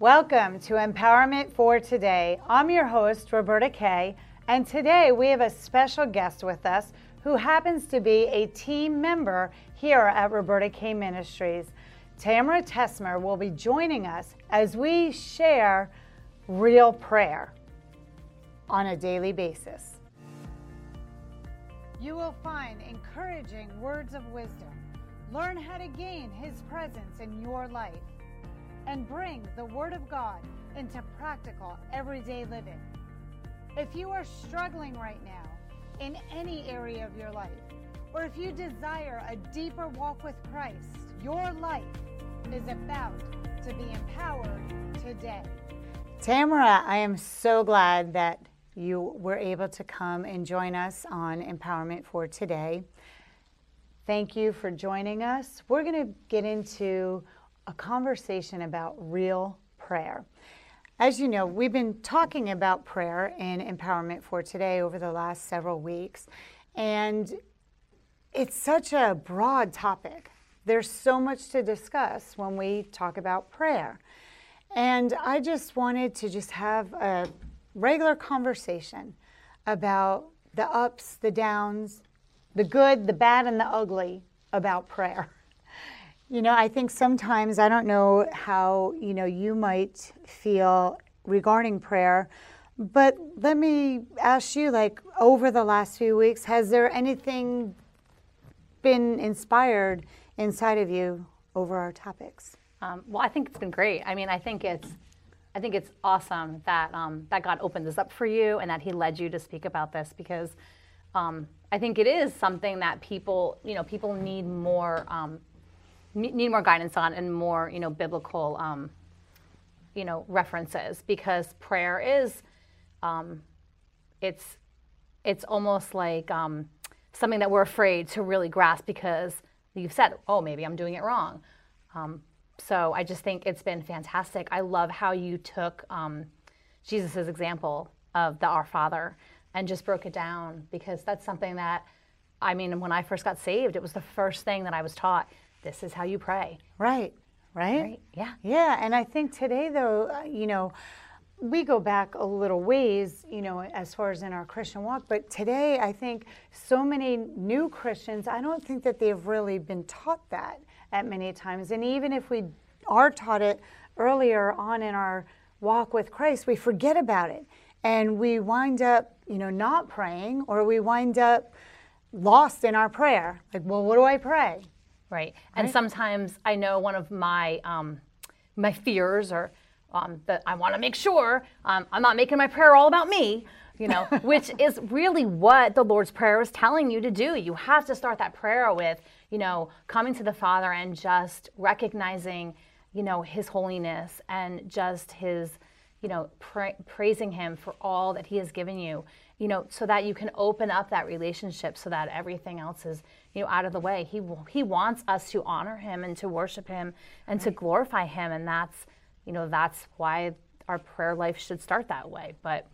Welcome to Empowerment for Today. I'm your host, Roberta Kay, and today we have a special guest with us who happens to be a team member here at Roberta Kay Ministries. Tamara Tessmer will be joining us as we share real prayer on a daily basis. You will find encouraging words of wisdom. Learn how to gain His presence in your life and bring the Word of God into practical, everyday living. If you are struggling right now in any area of your life, or if you desire a deeper walk with Christ, your life is about to be empowered today. Tamara, I am so glad that you were able to come and join us on Empowerment for Today. Thank you for joining us. We're going to get into a conversation about real prayer. As you know, we've been talking about prayer and empowerment for today over the last several weeks, and it's such a broad topic. There's so much to discuss when we talk about prayer. And I just wanted to just have a regular conversation about the ups, the downs, the good, the bad, and the ugly about prayer. You know, I think sometimes I don't know how, you know, you might feel regarding prayer, but let me ask you like over the last few weeks, has there anything been inspired inside of you over our topics? Um, well, I think it's been great. I mean, I think it's I think it's awesome that um, that God opened this up for you and that He led you to speak about this because um, I think it is something that people, you know, people need more um, need more guidance on and more, you know, biblical, um, you know, references because prayer is, um, it's, it's almost like um, something that we're afraid to really grasp because you've said, oh, maybe I'm doing it wrong. Um, so I just think it's been fantastic. I love how you took um, Jesus' example of the Our Father and just broke it down because that's something that, I mean, when I first got saved, it was the first thing that I was taught this is how you pray. Right, right? Right, yeah. Yeah, and I think today, though, uh, you know, we go back a little ways, you know, as far as in our Christian walk, but today I think so many new Christians, I don't think that they've really been taught that at many times. And even if we are taught it earlier on in our walk with Christ, we forget about it. And we wind up, you know, not praying or we wind up lost in our prayer. Like, well, what do I pray? Right. And right. sometimes I know one of my um, my fears or um, that I want to make sure um, I'm not making my prayer all about me, you know, which is really what the Lord's Prayer is telling you to do. You have to start that prayer with, you know, coming to the Father and just recognizing, you know, His holiness and just His, you know, pra- praising Him for all that He has given you, you know, so that you can open up that relationship so that everything else is you know out of the way. He he wants us to honor him and to worship him and right. to glorify him. And that's you know that's why our prayer life should start that way. But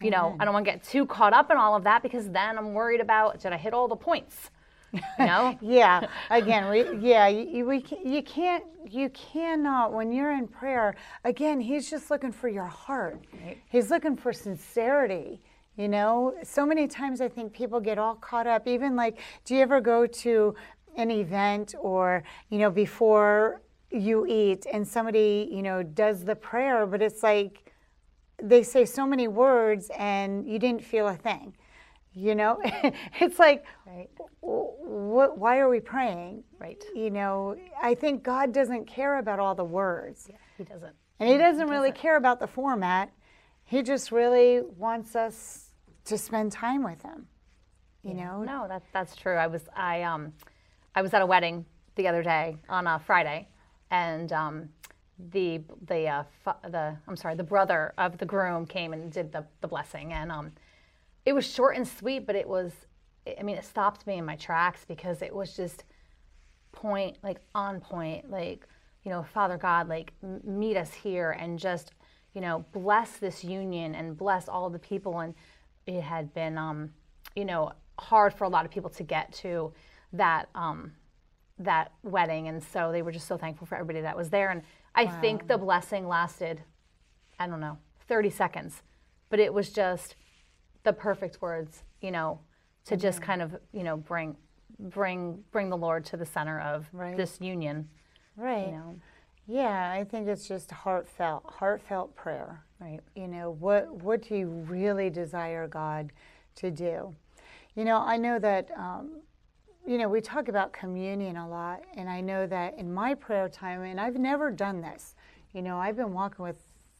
you know i don't want to get too caught up in all of that because then i'm worried about did i hit all the points? You know? Yeah. Again we yeah you, we, you can't you cannot when you're in prayer again he's just looking for your heart. Right. he's looking for sincerity you know, so many times I think people get all caught up. Even like, do you ever go to an event or, you know, before you eat and somebody, you know, does the prayer, but it's like they say so many words and you didn't feel a thing. You know, it's like, right. what, why are we praying? Right. You know, I think God doesn't care about all the words. Yeah, He doesn't. And He doesn't he really doesn't. care about the format. He just really wants us to spend time with him. You know? No, that, that's true. I was I um I was at a wedding the other day on a Friday, and um, the the uh, the I'm sorry the brother of the groom came and did the the blessing, and um, it was short and sweet, but it was I mean it stopped me in my tracks because it was just point like on point like you know Father God like meet us here and just you know bless this union and bless all the people and it had been, um, you know, hard for a lot of people to get to that um, that wedding, and so they were just so thankful for everybody that was there. And I think the blessing lasted, I don't know, 30 seconds, but it was just the perfect words, you know, to just kind of, you know, bring bring bring the Lord to the center of Right. this union, Right. you know. Yeah, I think it's just heartfelt, heartfelt prayer. Right. You know, what what do you really desire God to do? You know, I know that um, you know, we talk about communion a lot, and I know that in my prayer time, and I've never done this. You know, I've been walking with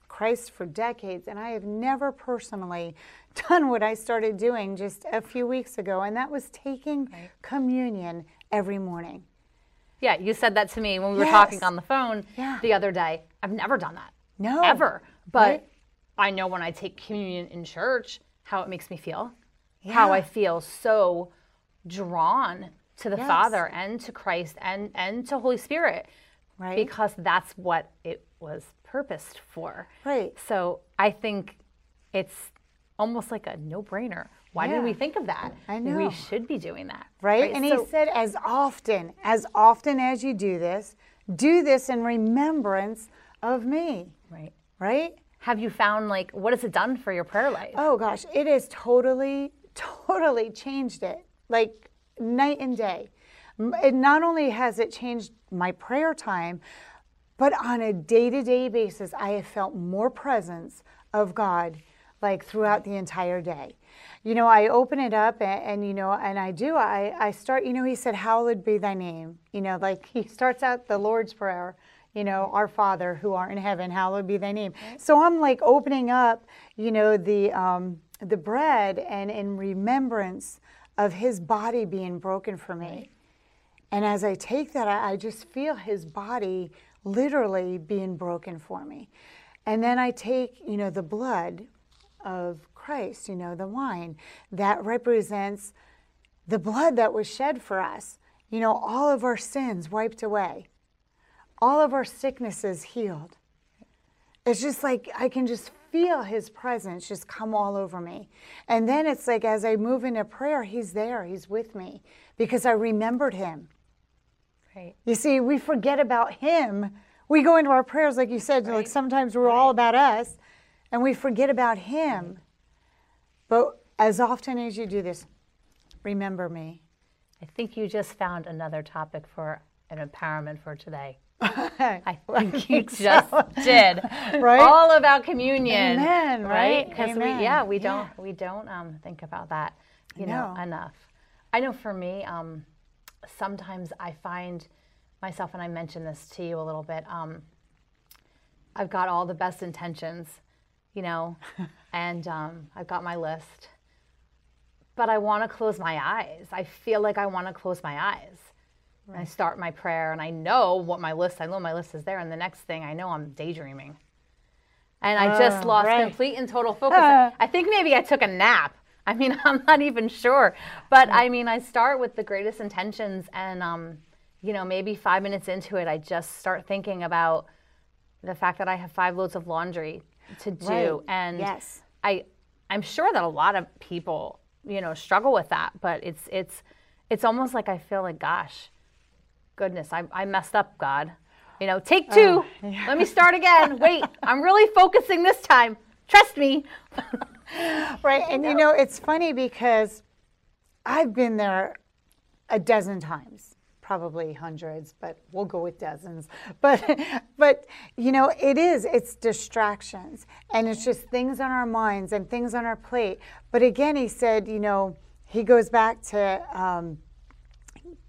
Christ for decades, and I have never personally done what I started doing just a few weeks ago, and that was taking communion every morning. Yeah, you said that to me when we were talking on the phone Yeah. the other day. I've never done that. No. Ever. But Right? I know when I take communion in church how it makes me feel. How I feel so drawn to the Yes. Father and to Christ and and to Holy Spirit. Right. Because that's what it was purposed for. Right. So I think it's almost like a no-brainer. Why didn't we think of that? I knew We should be doing that. right? And So- he said, as often, as often as you do this, do this in remembrance of me, right. right? Have you found like what has it done for your prayer life? Oh gosh, it has totally, totally changed it, like night and day. It not only has it changed my prayer time, but on a day-to-day basis, I have felt more presence of God, like throughout the entire day. You know, I open it up and, and you know, and I do. I, I start. You know, he said, "Hallowed be thy name." You know, like he starts out the Lord's prayer. You know, our Father who art in heaven, hallowed be thy name. So I'm like opening up, you know, the um, the bread and in remembrance of His body being broken for me. And as I take that, I, I just feel his body literally being broken for me. And then I take, you know, the blood of Christ, you know, the wine that represents the blood that was shed for us. You know, all of our sins wiped away, all of our sicknesses healed. It's just like I can just feel his presence just come all over me. And then it's like as I move into prayer, he's there, he's with me because I remembered him. Right. You see, we forget about him. We go into our prayers, like you said, like sometimes we're all about us and we forget about him. But as often as you do this, remember me. I think you just found another topic for an empowerment for today. I think you just did. Right? All about communion. Amen, right? Because we yeah, we don't we don't um, think about that, you know, know. enough. I know for me, um, sometimes I find myself, and I mentioned this to you a little bit. Um, I've got all the best intentions, you know, and um, I've got my list, but I want to close my eyes. I feel like I want to close my eyes. And I start my prayer, and I know what my list. I know my list is there, and the next thing I know, I'm daydreaming, and I just Oh, lost right. complete and total focus. I think maybe I took a nap. I mean, I'm not even sure, but I mean, I start with the greatest intentions, and um, you know, maybe five minutes into it, I just start thinking about the fact that I have five loads of laundry to do, Right. and Yes. I, I'm sure that a lot of people, you know, struggle with that, but it's it's it's almost like I feel like, gosh, goodness, I, I messed up, God. You know, take two. Oh, Let me start again. Wait, I'm really focusing this time. Trust me. Right. And you know, it's funny because I've been there a dozen times, probably hundreds, but we'll go with dozens. But but you know, it is it's distractions and it's just things on our minds and things on our plate. But again, he said, you know, he goes back to um,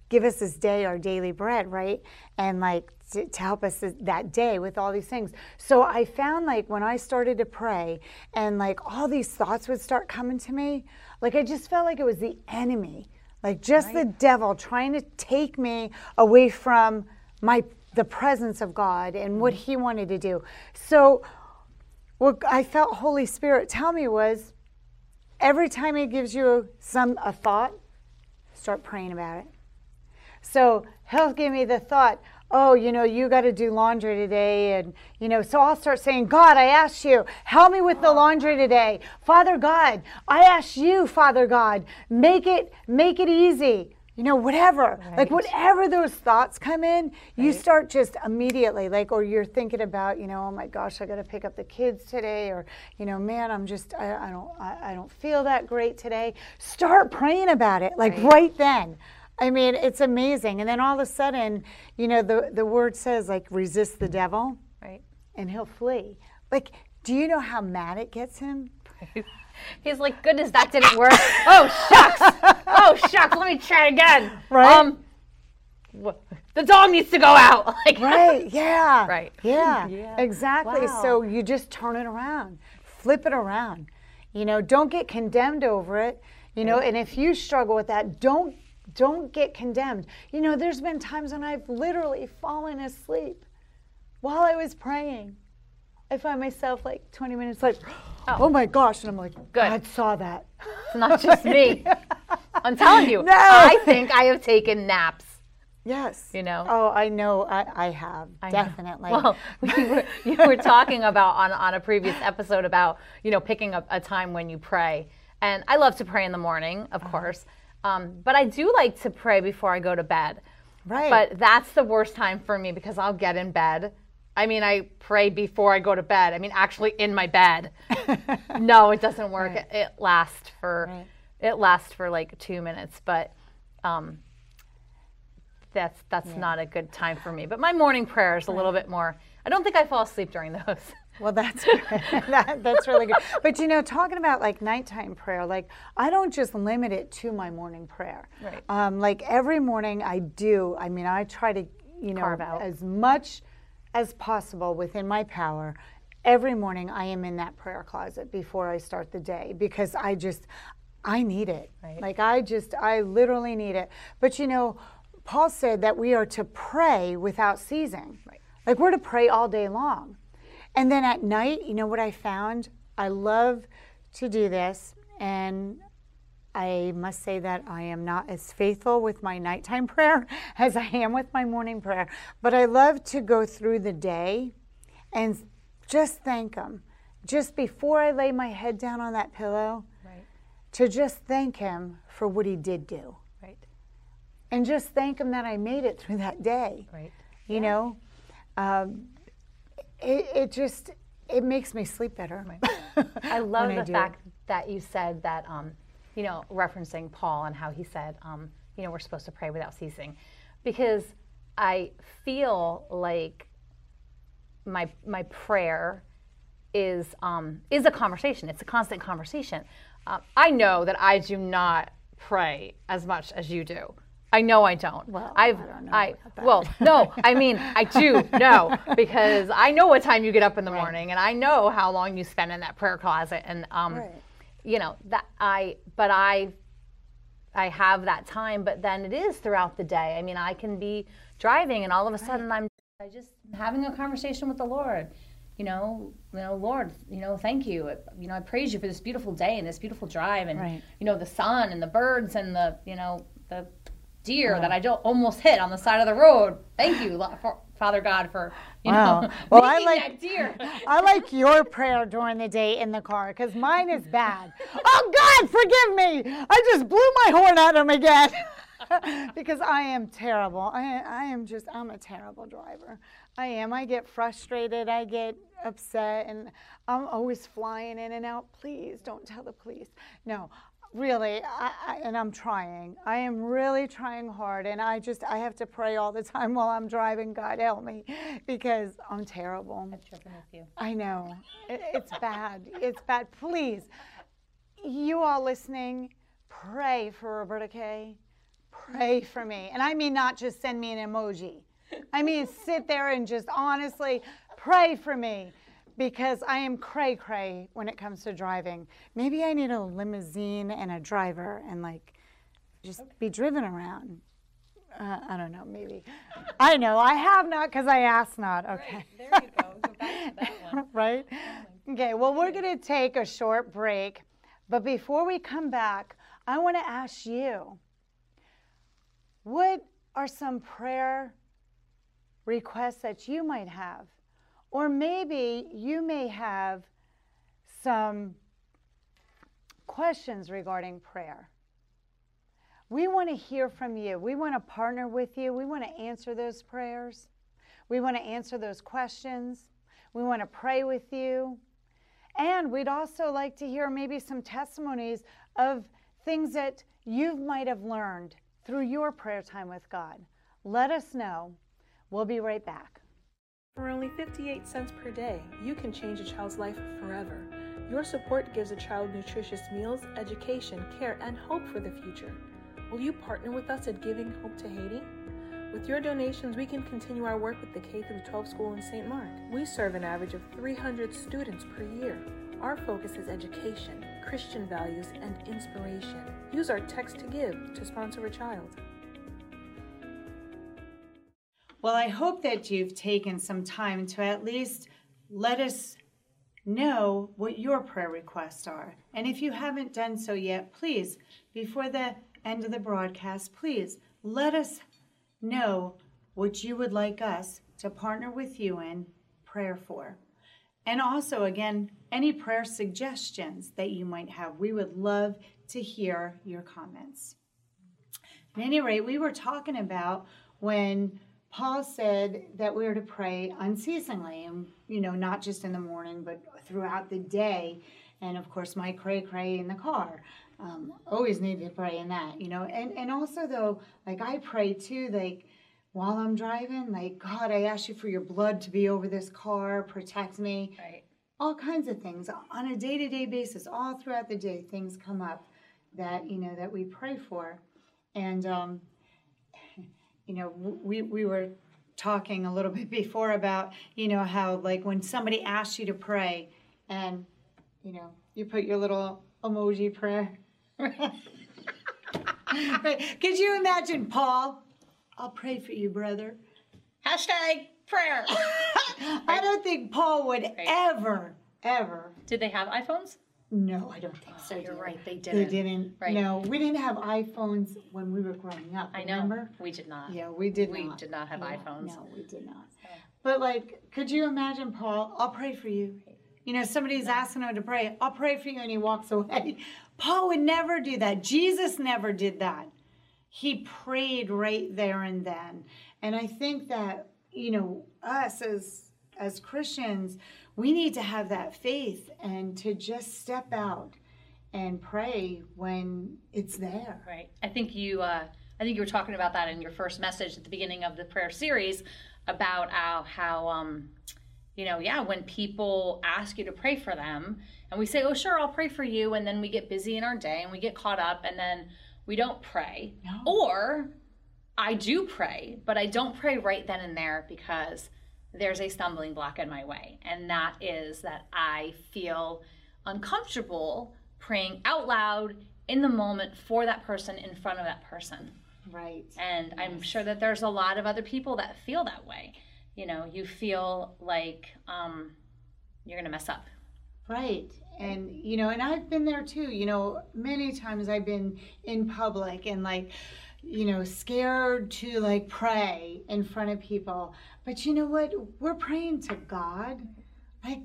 give us this day our daily bread, right? And like to, to help us that day with all these things. So I found like when I started to pray and like all these thoughts would start coming to me, like I just felt like it was the enemy, like just the devil trying to take me away from my the presence of God and what mm-hmm. he wanted to do. So what I felt Holy Spirit tell me was every time he gives you some a thought, start praying about it. So he'll give me the thought, oh, you know, you got to do laundry today. And, you know, so I'll start saying, God, I ask you, help me with the uh-huh. laundry today. Father God, I ask you, Father God, make it, make it easy. You know, whatever. Like whatever those thoughts come in, you start just immediately like, or you're thinking about, you know, oh my gosh, I got to pick up the kids today, or you know, man, I'm just, I, I don't, I, I don't feel that great today. Start praying about it, like Right. right then. I mean, it's amazing. And then all of a sudden, you know, the the word says like resist the devil, Right. and he'll flee. Like, do you know how mad it gets him? He's like, goodness, that didn't work. oh shucks. Oh shucks. Let me try again. Right. Um, the dog needs to go out. Like, Right. Yeah. Right. Yeah. Yeah. Exactly. Wow. So you just turn it around, flip it around. You know, don't get condemned over it. You know, and if you struggle with that, don't don't get condemned. You know, there's been times when I've literally fallen asleep while I was praying. I find myself like 20 minutes like, oh, my gosh, and I'm like, Good. God saw that. It's not just me. I'm telling you. No. I think I have taken naps. Yes. You know? Oh, I know. I, I have I know. definitely. Well, we were, you were talking about on, on a previous episode about you know picking up a time when you pray, and I love to pray in the morning, of Uh-huh. course, um, but I do like to pray before I go to bed. right. But that's the worst time for me because I'll get in bed. I mean, I pray before I go to bed. I mean, actually in my bed. no, it doesn't work. It, it lasts for Right. it lasts for like two minutes, but um, that's that's not a good time for me. But my morning prayer is a little bit more. I don't think I fall asleep during those. Well, that's that, that's really good. But you know, talking about like nighttime prayer, like I don't just limit it to my morning prayer. Right. Um, like every morning I do. I mean, I try to, you know, Carve out. as much as possible within my power. Every morning I am in that prayer closet before I start the day because I just, I need it. Right. Like I just, I literally need it. But you know, Paul said that we are to pray without ceasing. Right. Like we're to pray all day long. And then at night, you know what I found? I love to do this, and I must say that I am not as faithful with my nighttime prayer as I am with my morning prayer. But I love to go through the day and just thank Him. Just before I lay my head down on that pillow, Right. to just thank Him for what He did do. Right. And just thank Him that I made it through that day. Right. You know? Um, it, it just, it makes me sleep better. I love when I the do. fact that you said that, um, you know, referencing Paul and how he said, um, you know, we're supposed to pray without ceasing, because I feel like my my prayer is um, is a conversation. It's a constant conversation. Uh, I know that I do not pray as much as you do. I know I don't. Well, I've I don't know I well no I mean I do know because I know what time you get up in the morning and I know how long you spend in that prayer closet and um, Right. You know that I but I I have that time but then it is throughout the day. I mean I can be driving and all of a sudden I'm I just having a conversation with the Lord. You know, you know, Lord, you know, thank you. You know, I praise you for this beautiful day and this beautiful drive, and Right. you know, the sun and the birds and the, you know, the deer that I don't almost hit on the side of the road. Thank you, Father God, for you Wow. know, Well, I like- that deer. I like your prayer during the day in the car because mine is bad. oh God, forgive me! I just blew my horn at him again because I am terrible. I, I am just I'm a terrible driver. I am. I get frustrated. I get upset, and I'm always flying in and out. Please don't tell the police. No. Really, I, I, and I'm trying. I am really trying hard, and I just I have to pray all the time while I'm driving. God help me, because I'm terrible. Tripping with you. I know. It, it's bad. It's bad. Please, you all listening, pray for Roberta Kay. Pray for me. And I mean, not just send me an emoji. I mean, sit there and just honestly pray for me because I am cray cray when it comes to driving. Maybe I need a limousine and a driver and like just be driven around. Uh, I don't know, maybe. I know, I have not because I asked not. Okay. There you go. Go back to that one. right? Okay, well, we're going to take a short break. But before we come back, I want to ask you what are some prayer requests that you might have? Or maybe you may have some questions regarding prayer. We want to hear from you. We want to partner with you. We want to answer those prayers. We want to answer those questions. We want to pray with you. And we'd also like to hear maybe some testimonies of things that you might have learned through your prayer time with God. Let us know. We'll be right back. For only 58 cents per day, you can change a child's life forever. Your support gives a child nutritious meals, education, care, and hope for the future. Will you partner with us at Giving Hope to Haiti? With your donations, we can continue our work with the K 12 school in St. Mark. We serve an average of 300 students per year. Our focus is education, Christian values, and inspiration. Use our text to give to sponsor a child. Well, I hope that you've taken some time to at least let us know what your prayer requests are. And if you haven't done so yet, please, before the end of the broadcast, please let us know what you would like us to partner with you in prayer for. And also, again, any prayer suggestions that you might have. We would love to hear your comments. At any rate, we were talking about when Paul said that we are to pray unceasingly, and you know, not just in the morning, but throughout the day. And of course, my cray cray in the car. Um, always need to pray in that, you know. And and also though, like I pray too, like while I'm driving, like God, I ask you for your blood to be over this car, protect me. Right. All kinds of things on a day to day basis, all throughout the day, things come up that you know that we pray for, and um, you know we we were talking a little bit before about you know how like when somebody asks you to pray and you know you put your little emoji prayer could you imagine paul i'll pray for you brother Hashtag prayer. i don't think paul would ever ever Did they have iPhones? No i don't think oh, so Oh, you're right, they they didn't. They didn't Right. no we didn't have iphones when we were growing up I know. remember We did not. yeah we did We not We did not have Yeah, iPhones. no we did not But like, could you imagine Paul? I'll pray for you. You know, somebody's asking him to pray. I'll pray for you, and he walks away. Paul would never do that. Jesus never did that. He prayed right there and then. And I think that you know, us as as Christians, we need to have that faith and to just step out and pray when it's there. Right. I think you. Uh, I think you were talking about that in your first message at the beginning of the prayer series about how, how um, you know, yeah, when people ask you to pray for them, and we say, "Oh, sure, I'll pray for you," and then we get busy in our day and we get caught up, and then we don't pray, No. or I do pray, but I don't pray right then and there because there's a stumbling block in my way, and that is that I feel uncomfortable praying out loud in the moment for that person in front of that person. Right. And I'm sure that there's a lot of other people that feel that way. You know, you feel like um, you're going to mess up. Right. And, you know, and I've been there too. You know, many times I've been in public and like, you know, scared to like pray in front of people. But you know what? We're praying to God, like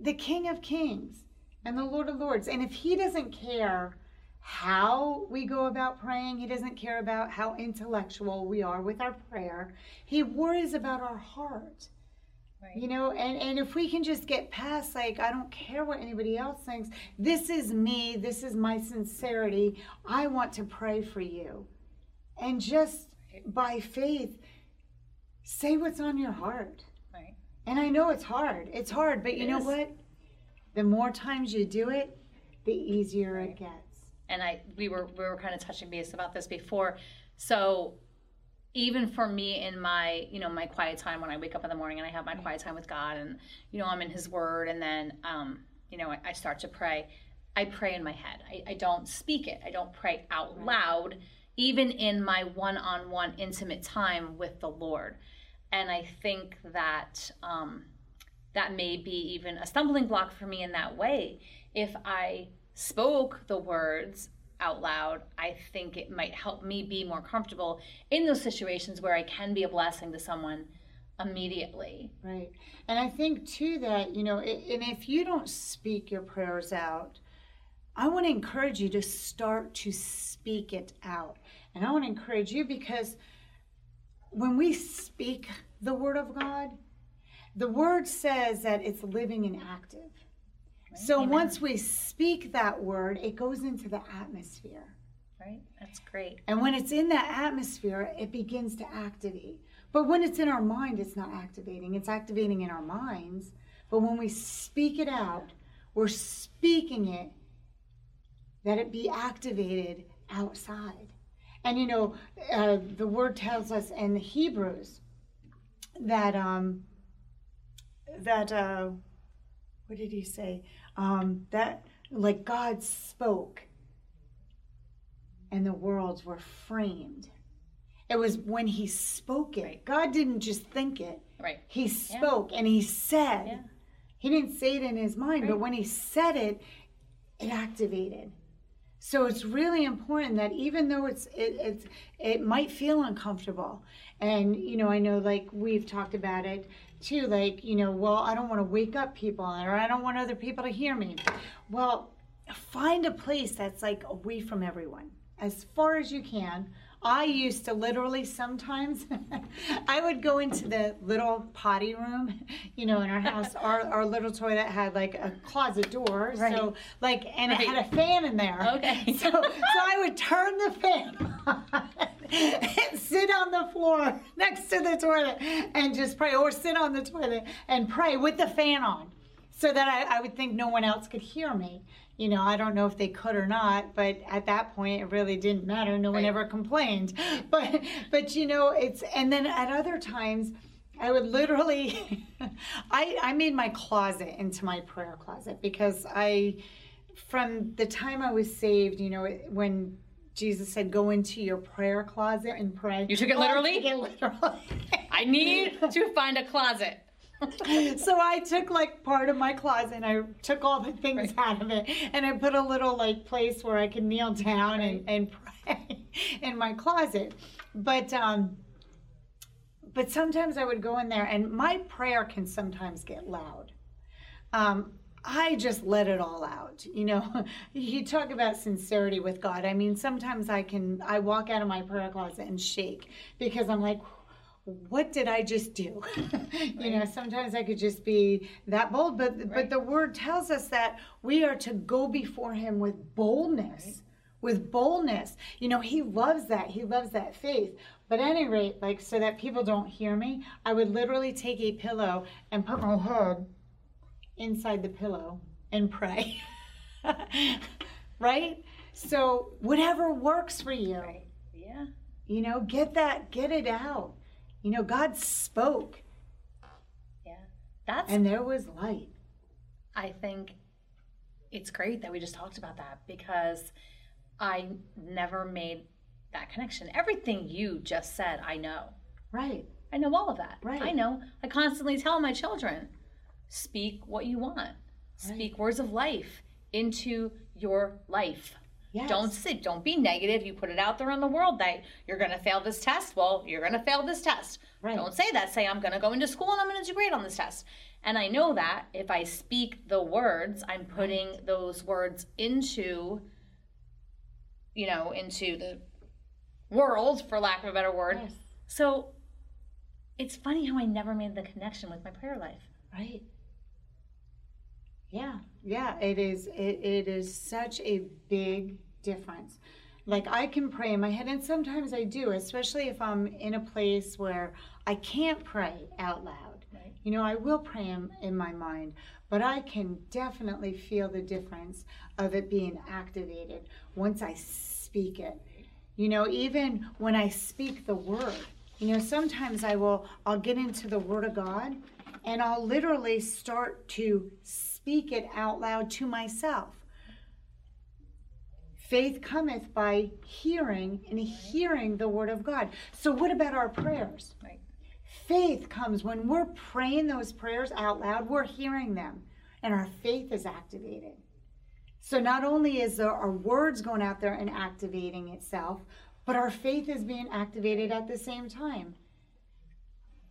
the King of Kings and the Lord of Lords. And if He doesn't care how we go about praying, He doesn't care about how intellectual we are with our prayer, He worries about our heart. You know, and, and if we can just get past, like, I don't care what anybody else thinks, this is me, this is my sincerity, I want to pray for you. And just by faith, say what's on your heart. Right. And I know it's hard. It's hard, but you It know is. what? The more times you do it, the easier it gets. and I we were we were kind of touching base about this before. So even for me in my you know my quiet time when I wake up in the morning and I have my quiet time with God and you know I'm in His Word and then um, you know I, I start to pray. I pray in my head. I, I don't speak it. I don't pray out loud, even in my one-on-one intimate time with the Lord. And I think that um, that may be even a stumbling block for me in that way. If I spoke the words out loud, I think it might help me be more comfortable in those situations where I can be a blessing to someone immediately. Right. And I think too that, you know, and if you don't speak your prayers out, I want to encourage you to start to speak it out. And I want to encourage you because when we speak the word of God, the word says that it's living and active. So Amen. once we speak that word, it goes into the atmosphere. Right? That's great. And when it's in that atmosphere, it begins to activate. But when it's in our mind, it's not activating. It's activating in our minds. But when we speak it out, we're speaking it that it be activated outside. And you know, uh, the word tells us in the Hebrews that um, that uh, what did he say? Um, that like God spoke, and the worlds were framed. It was when He spoke it. God didn't just think it. Right. He spoke and He said. Yeah. He didn't say it in His mind, but when He said it, it activated. So it's really important that even though it's it, it's it might feel uncomfortable, and you know I know like we've talked about it too, like you know well I don't want to wake up people or I don't want other people to hear me. Well, find a place that's like away from everyone as far as you can. I used to literally sometimes I would go into the little potty room, you know, in our house. Our, our little toilet had like a closet door, Right. so like, and it had a fan in there. Okay. So, so I would turn the fan on and sit on the floor next to the toilet and just pray, or sit on the toilet and pray with the fan on, so that I, I would think no one else could hear me. You know, I don't know if they could or not, but at that point it really didn't matter. No one Right. ever complained. But but you know, it's and then at other times I would literally I I made my closet into my prayer closet because I from the time I was saved, you know, when Jesus said, "Go into your prayer closet and pray." You took it Well, I took it literally. I need to find a closet. so I took like part of my closet and I took all the things out of it and I put a little like place where I could kneel down and, and pray in my closet. But um but sometimes I would go in there and my prayer can sometimes get loud. Um I just let it all out. You know, you talk about sincerity with God. I mean, sometimes I can I walk out of my prayer closet and shake because I'm like what did I just do? you know, sometimes I could just be that bold, but but the word tells us that we are to go before him with boldness. With boldness. You know, he loves that. He loves that faith. But at any rate, like so that people don't hear me, I would literally take a pillow and put my head inside the pillow and pray. right? So whatever works for you. Yeah. You know, get that, get it out. You know, God spoke Yeah. That's and there was light. I think it's great that we just talked about that because I never made that connection. Everything you just said, I know. Right. I know all of that. Right. I know. I constantly tell my children, speak what you want. Speak words of life into your life. Yes. Don't sit, don't be negative. You put it out there in the world that you're going to fail this test. Well, you're going to fail this test. Right. Don't say that. Say, I'm going to go into school and I'm going to do great on this test. And I know that if I speak the words, I'm putting those words into, you know, into the world, for lack of a better word. Yes. So it's funny how I never made the connection with my prayer life. Right. Yeah. Yeah. It is. It, it is such a big difference. Like I can pray in my head, and sometimes I do, especially if I'm in a place where I can't pray out loud. Right. You know, I will pray in, in my mind, but I can definitely feel the difference of it being activated once I speak it. You know, even when I speak the word, you know, sometimes I will, I'll get into the word of God and I'll literally start to speak it out loud to myself. Faith cometh by hearing and hearing the word of God. So, what about our prayers? Right. Faith comes when we're praying those prayers out loud, we're hearing them, and our faith is activated. So not only is there our words going out there and activating itself, but our faith is being activated at the same time.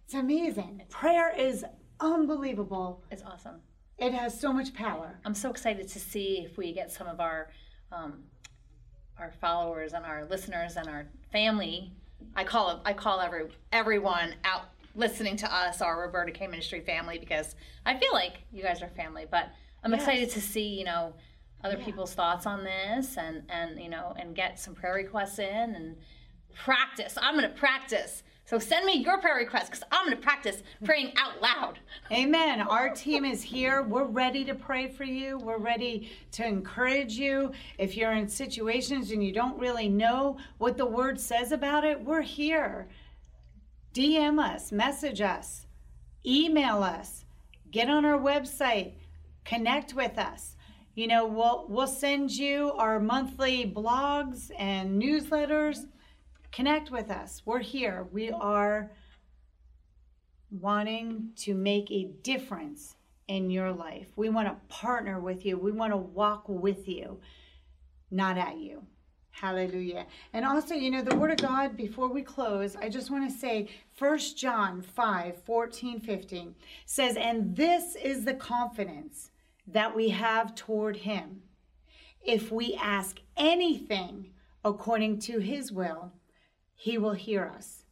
It's amazing. Prayer is unbelievable. It's awesome. It has so much power. I'm so excited to see if we get some of our um, our followers and our listeners and our family. I call it, I call every everyone out listening to us, our Roberta Kay Ministry family, because I feel like you guys are family. But I'm Yes. excited to see you know other Yeah. people's thoughts on this and and you know and get some prayer requests in and practice. I'm going to practice. So send me your prayer requests because I'm going to practice praying out loud. Amen. Our team is here. We're ready to pray for you. We're ready to encourage you. If you're in situations and you don't really know what the word says about it, we're here. DM us, message us, email us, get on our website, connect with us. You know, we'll we'll send you our monthly blogs and newsletters. Connect with us. We're here. We are wanting to make a difference in your life. We want to partner with you. We want to walk with you, not at you. Hallelujah. And also, you know, the word of God, before we close, I just want to say 1 John 5 14, 15 says, And this is the confidence that we have toward him. If we ask anything according to his will, he will hear us.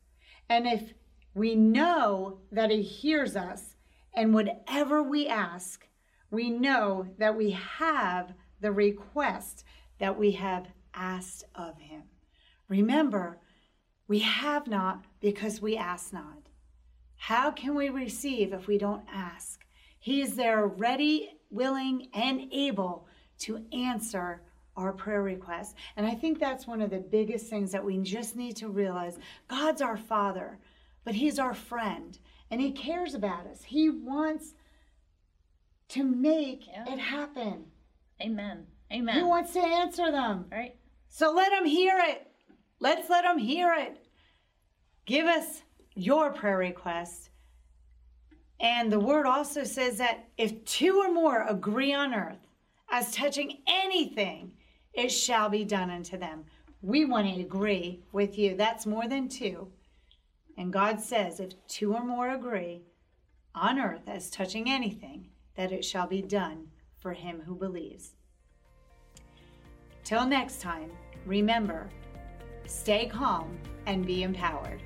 And if we know that he hears us, and whatever we ask, we know that we have the request that we have asked of him. Remember, we have not because we ask not. How can we receive if we don't ask? He is there ready, willing, and able to answer our prayer requests. And I think that's one of the biggest things that we just need to realize. God's our Father, but He's our friend, and He cares about us. He wants to make Yeah. it happen. Amen. Amen. He wants to answer them. Right. So let Him hear it. Let's let Him hear it. Give us your prayer request. And the word also says that if two or more agree on earth as touching anything, it shall be done unto them. We want to agree with you. That's more than two. And God says, if two or more agree on earth as touching anything, that it shall be done for him who believes. Till next time, remember stay calm and be empowered.